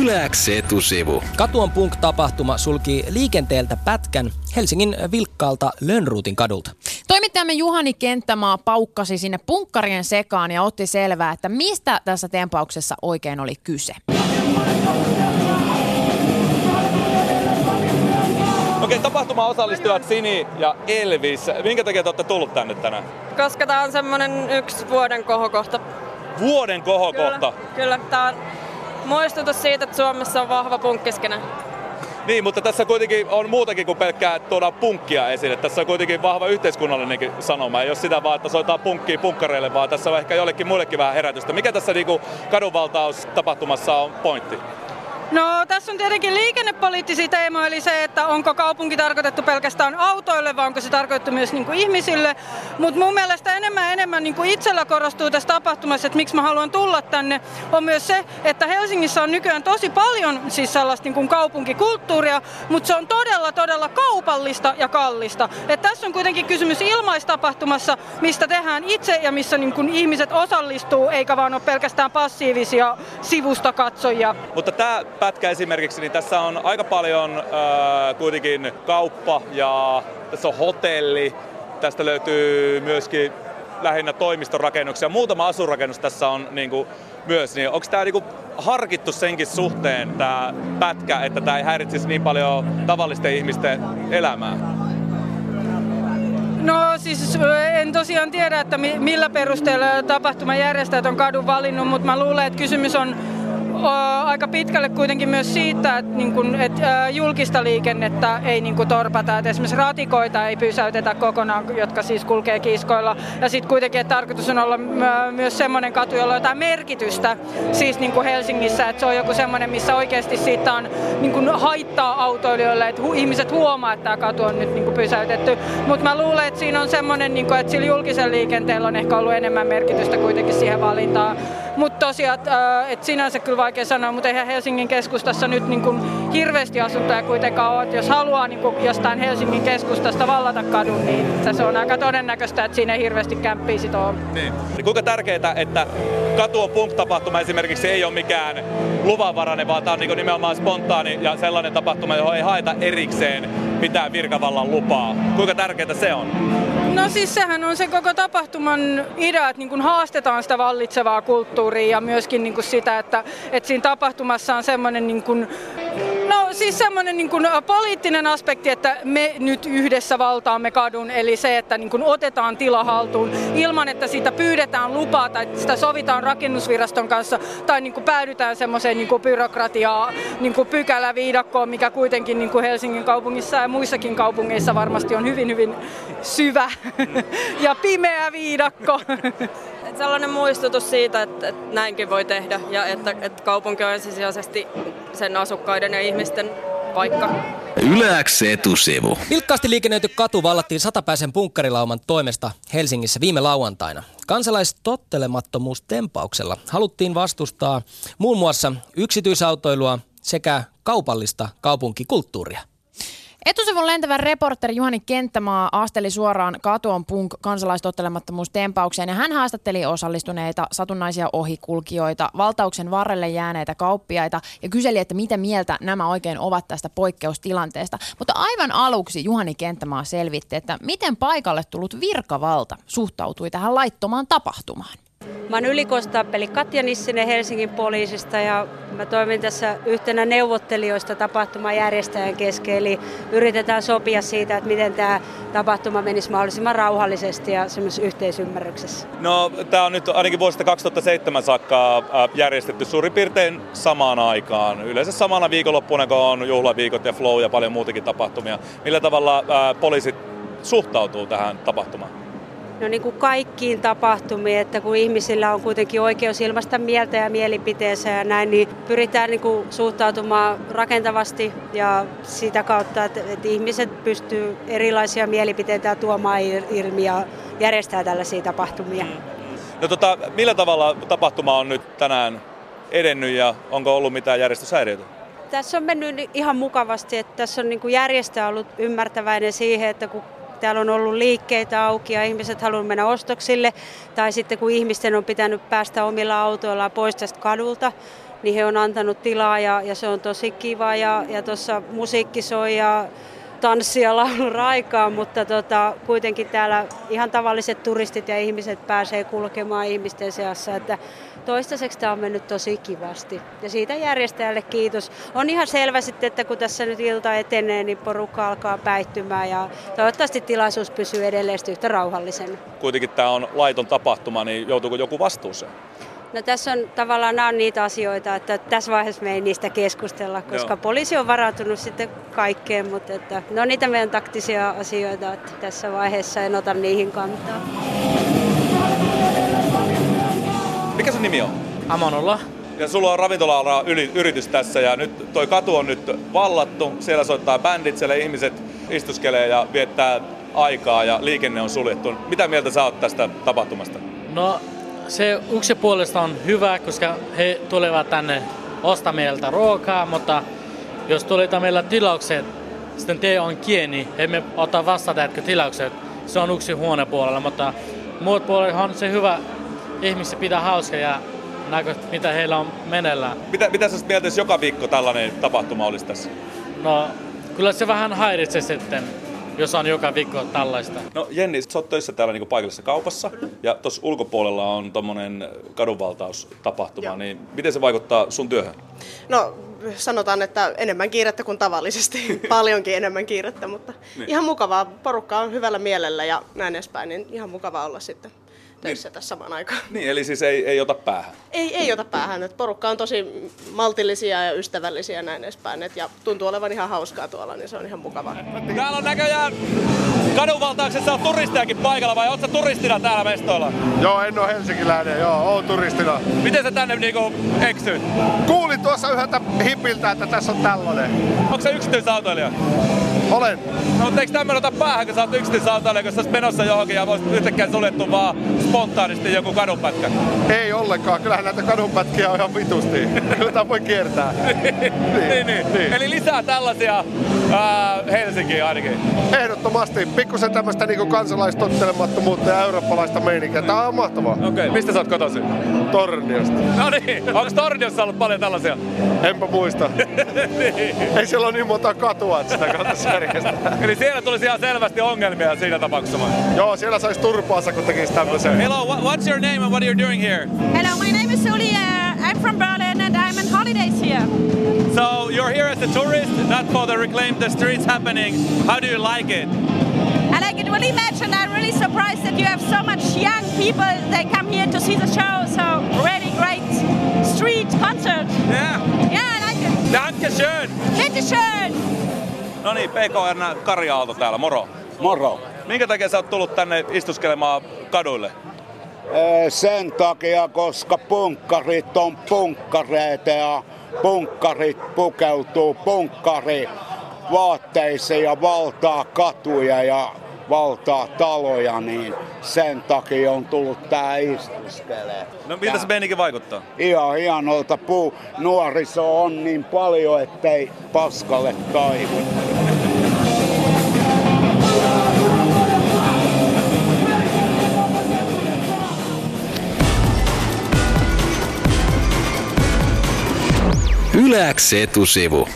Yläks etusivu. Katuon Punk-tapahtuma sulki liikenteeltä pätkän Helsingin vilkkaalta Lönnruutin kadulta. Toimittajamme Juhani Kenttämaa paukkasi sinne punkkarien sekaan ja otti selvää, että mistä tässä tempauksessa oikein oli kyse. Okei, tapahtuma osallistujat Sini ja Elvis. Minkä takia te olette tullut tänne tänään? Koska tää on semmonen yksi vuoden kohokohta. Vuoden kohokohta. Kyllä, kyllä tää on muistutus siitä, että Suomessa on vahva punkkiskene. Niin, mutta tässä kuitenkin on muutakin kuin pelkkää tuoda punkkia esille. Tässä on kuitenkin vahva yhteiskunnallinenkin sanoma. Ei ole sitä vaan, että soitaan punkkia punkkareille, vaan tässä on ehkä jollekin muillekin vähän herätystä. Mikä tässä niinku kadunvaltaus tapahtumassa on pointti? No tässä on tietenkin liikennepoliittisia teemoja, eli se, että onko kaupunki tarkoitettu pelkästään autoille vai onko se tarkoitettu myös niin kuin ihmisille. Mutta mun mielestä enemmän ja enemmän niin kuin itsellä korostuu tässä tapahtumassa, että miksi mä haluan tulla tänne, on myös se, että Helsingissä on nykyään tosi paljon siis sellaista niin kuin kaupunkikulttuuria, mutta se on todella todella kaupallista ja kallista. Et tässä on kuitenkin kysymys ilmaistapahtumassa, mistä tehdään itse ja missä niin kuin ihmiset osallistuu, eikä vaan ole pelkästään passiivisia sivustakatsojia. Mutta tämä pätkä esimerkiksi, niin tässä on aika paljon äh, kuitenkin kauppa ja tässä on hotelli. Tästä löytyy myöskin lähinnä toimistorakennuksia. Muutama asurakennus tässä on niin kuin, myös. Niin onko tämä niin harkittu senkin suhteen tämä pätkä, että tämä ei häiritsisi niin paljon tavallisten ihmisten elämää? No siis en tosiaan tiedä, että millä perusteella tapahtumajärjestäjät on kadun valinnut, mutta mä luulen, että kysymys on aika pitkälle kuitenkin myös siitä, että, niin kun, että julkista liikennettä ei niin kun, torpata. Että esimerkiksi ratikoita ei pysäytetä kokonaan, jotka siis kulkee kiskoilla. Ja sitten kuitenkin, että tarkoitus on olla myös semmoinen katu, jolla on jotain merkitystä siis niin kuin Helsingissä. Että se on joku semmoinen, missä oikeasti siitä on niin kun, haittaa autoilijoille, että hu- ihmiset huomaa, että tämä katu on nyt niin kuin, pysäytetty. Mutta mä luulen, että siinä on semmoinen, niin että sillä julkisen liikenteellä on ehkä ollut enemmän merkitystä kuitenkin siihen valintaan. Mutta tosiaan, että sinänsä kyllä vaikea sanoa, mutta eihän Helsingin keskustassa nyt niin kuin hirveästi asuntoja kuitenkaan ole. Että jos haluaa niin kuin jostain Helsingin keskustasta vallata kadun, niin se on aika todennäköistä, että siinä ei hirveästi kämppiä sit ole. Niin. niin kuinka tärkeää, että katu on punk-tapahtuma esimerkiksi ei ole mikään luvanvarainen, vaan tämä on niin nimenomaan spontaani ja sellainen tapahtuma, johon ei haeta erikseen mitään virkavallan lupaa. Kuinka tärkeää se on? No siis sehän on se koko tapahtuman idea, että niin kuin haastetaan sitä vallitsevaa kulttuuria ja myöskin niin kuin sitä, että, että siinä tapahtumassa on semmoinen niin kuin siis semmoinen niin kuin poliittinen aspekti, että me nyt yhdessä valtaamme kadun, eli se, että niin kuin otetaan tila haltuun ilman, että siitä pyydetään lupaa tai sitä sovitaan rakennusviraston kanssa tai niin kuin päädytään semmoiseen niin kuin byrokratiaa, niin kuin pykäläviidakkoon, mikä kuitenkin niin kuin Helsingin kaupungissa ja muissakin kaupungeissa varmasti on hyvin hyvin syvä ja pimeä viidakko. Et sellainen muistutus siitä, että, että näinkin voi tehdä ja että, että kaupunki on ensisijaisesti sen asukkaiden ja ihmisten paikka. Yläks etusivu. Vilkkaasti liikennöity katu vallattiin satapäisen punkkarilauman toimesta Helsingissä viime lauantaina. Kansalaistottelemattomuustempauksella haluttiin vastustaa muun muassa yksityisautoilua sekä kaupallista kaupunkikulttuuria. Etusivun lentävä reporteri Juhani Kenttämaa asteli suoraan Katuon punk kansalaistottelemattomuustempaukseen ja hän haastatteli osallistuneita satunnaisia ohikulkijoita, valtauksen varrelle jääneitä kauppiaita ja kyseli, että mitä mieltä nämä oikein ovat tästä poikkeustilanteesta. Mutta aivan aluksi Juhani Kenttämaa selvitti, että miten paikalle tullut virkavalta suhtautui tähän laittomaan tapahtumaan. Mä oon ylikostaapeli Katja Nissinen Helsingin poliisista ja mä toimin tässä yhtenä neuvottelijoista tapahtumajärjestäjän kesken. Eli yritetään sopia siitä, että miten tämä tapahtuma menisi mahdollisimman rauhallisesti ja semmoisessa yhteisymmärryksessä. No tämä on nyt ainakin vuodesta 2007 saakka järjestetty suurin piirtein samaan aikaan. Yleensä samana viikonloppuna, kun on juhlaviikot ja flow ja paljon muutakin tapahtumia. Millä tavalla poliisit suhtautuu tähän tapahtumaan? No niin kuin kaikkiin tapahtumiin, että kun ihmisillä on kuitenkin oikeus ilmaista mieltä ja mielipiteensä ja näin, niin pyritään niin kuin suhtautumaan rakentavasti ja sitä kautta, että, että ihmiset pystyy erilaisia mielipiteitä tuomaan ilmi ja järjestää tällaisia tapahtumia. No tota, millä tavalla tapahtuma on nyt tänään edennyt ja onko ollut mitään järjestyshäiriöitä? Tässä on mennyt ihan mukavasti, että tässä on niin kuin järjestäjä ollut ymmärtäväinen siihen, että kun täällä on ollut liikkeitä auki ja ihmiset haluavat mennä ostoksille. Tai sitten kun ihmisten on pitänyt päästä omilla autoillaan pois tästä kadulta, niin he on antanut tilaa ja, ja se on tosi kiva. Ja, ja tuossa musiikki soi ja tanssia laulun raikaa, mutta tota, kuitenkin täällä ihan tavalliset turistit ja ihmiset pääsee kulkemaan ihmisten seassa. Että toistaiseksi tämä on mennyt tosi kivasti. Ja siitä järjestäjälle kiitos. On ihan selvä sitten, että kun tässä nyt ilta etenee, niin porukka alkaa päihtymään ja toivottavasti tilaisuus pysyy edelleen yhtä rauhallisena. Kuitenkin tämä on laiton tapahtuma, niin joutuuko joku vastuuseen? No tässä on tavallaan nämä on niitä asioita, että tässä vaiheessa me ei niistä keskustella, koska Joo. poliisi on varautunut sitten kaikkeen, mutta että, ne on niitä meidän taktisia asioita, että tässä vaiheessa en ota niihin kantaa. Mikä sun nimi on? Amanolla. Ja sulla on ravintola yritys tässä ja nyt toi katu on nyt vallattu. Siellä soittaa bändit, siellä ihmiset istuskelee ja viettää aikaa ja liikenne on suljettu. Mitä mieltä sä oot tästä tapahtumasta? No se yksi puolesta on hyvä, koska he tulevat tänne ostamaan meiltä ruokaa, mutta jos tulee meillä tilaukset, sitten te on kieni, emme ota vastaan tilaukset. Se on yksi huone puolella, mutta muut puolella on se hyvä, ihmiset pitää hauska ja näkö, mitä heillä on meneillään. Mitä, mitä sä mieltä, jos joka viikko tällainen tapahtuma olisi tässä? No, kyllä se vähän häiritsee sitten jos on joka viikko tällaista. No Jenni, sä oot töissä täällä niin paikallisessa kaupassa ja tuossa ulkopuolella on tommonen kadunvaltaustapahtuma, Joo. niin miten se vaikuttaa sun työhön? No sanotaan, että enemmän kiirettä kuin tavallisesti, paljonkin enemmän kiirettä, mutta niin. ihan mukavaa. Porukka on hyvällä mielellä ja näin edespäin, niin ihan mukavaa olla sitten töissä niin. tässä samaan aikaan. Niin, eli siis ei, ei ota päähän? Ei, ei ota päähän. Et porukka on tosi maltillisia ja ystävällisiä ja näin edespäin. Et, ja tuntuu olevan ihan hauskaa tuolla, niin se on ihan mukavaa. Täällä on näköjään kadunvaltauksessa on turistejakin paikalla vai ootko turistina täällä mestoilla? Joo, en ole helsinkiläinen, joo, oon turistina. Miten sä tänne niinku eksyit? Kuulin tuossa yhdeltä hipiltä, että tässä on tällainen. Onko se yksityisautoilija? Olen. No mutta eikö tämmönen ota päähän, kun sä oot yksityisautoilija, kun sä menossa johonkin ja voisit yhtäkkiä suljettu vaan spontaanisti joku kadunpätkä? Ei ollenkaan, kyllähän näitä kadunpätkiä on ihan vitusti. Kyllä voi kiertää. niin, niin, niin. niin. Eli lisää tällaisia ää, Helsinkiin ainakin. Ehdottomasti. Pikkusen tämmöistä niinku kansalaistottelemattomuutta ja eurooppalaista meininkiä. Tää on mahtavaa. Okei, okay. mistä sä oot kotoisin? Torniosta. No niin, onko Torniossa ollut paljon tällaisia? Enpä muista. niin. Ei siellä ole niin monta katua, että sitä kannattaisi järjestää. Eli siellä tulisi ihan selvästi ongelmia siinä tapauksessa? Joo, siellä saisi turpaansa, kun tekisi tämmöisen. Hello, what's your name and what are you doing here? Hello, my name is Uli. Uh, I'm from Berlin and I'm on holidays here. So you're here as a tourist, not for the Reclaim the Streets happening. How do you like it? I like it really and I'm really surprised that you have so much young people that come here to see the show. So really great street concert. Yeah. Yeah, I like it. Danke schön. Bitte schön. No niin, PKR Kari Aalto täällä, moro. Moro. Minkä takia sä oot tullut tänne istuskelemaan kaduille? Sen takia, koska punkkarit on punkkareita ja punkkarit pukeutuu punkkari vaatteisiin ja valtaa katuja ja valtaa taloja, niin sen takia on tullut tää istuskele. No miltä se meininki vaikuttaa? Ihan hienolta puu. Nuoriso on niin paljon, ettei paskalle taivu. Yläks etusivu.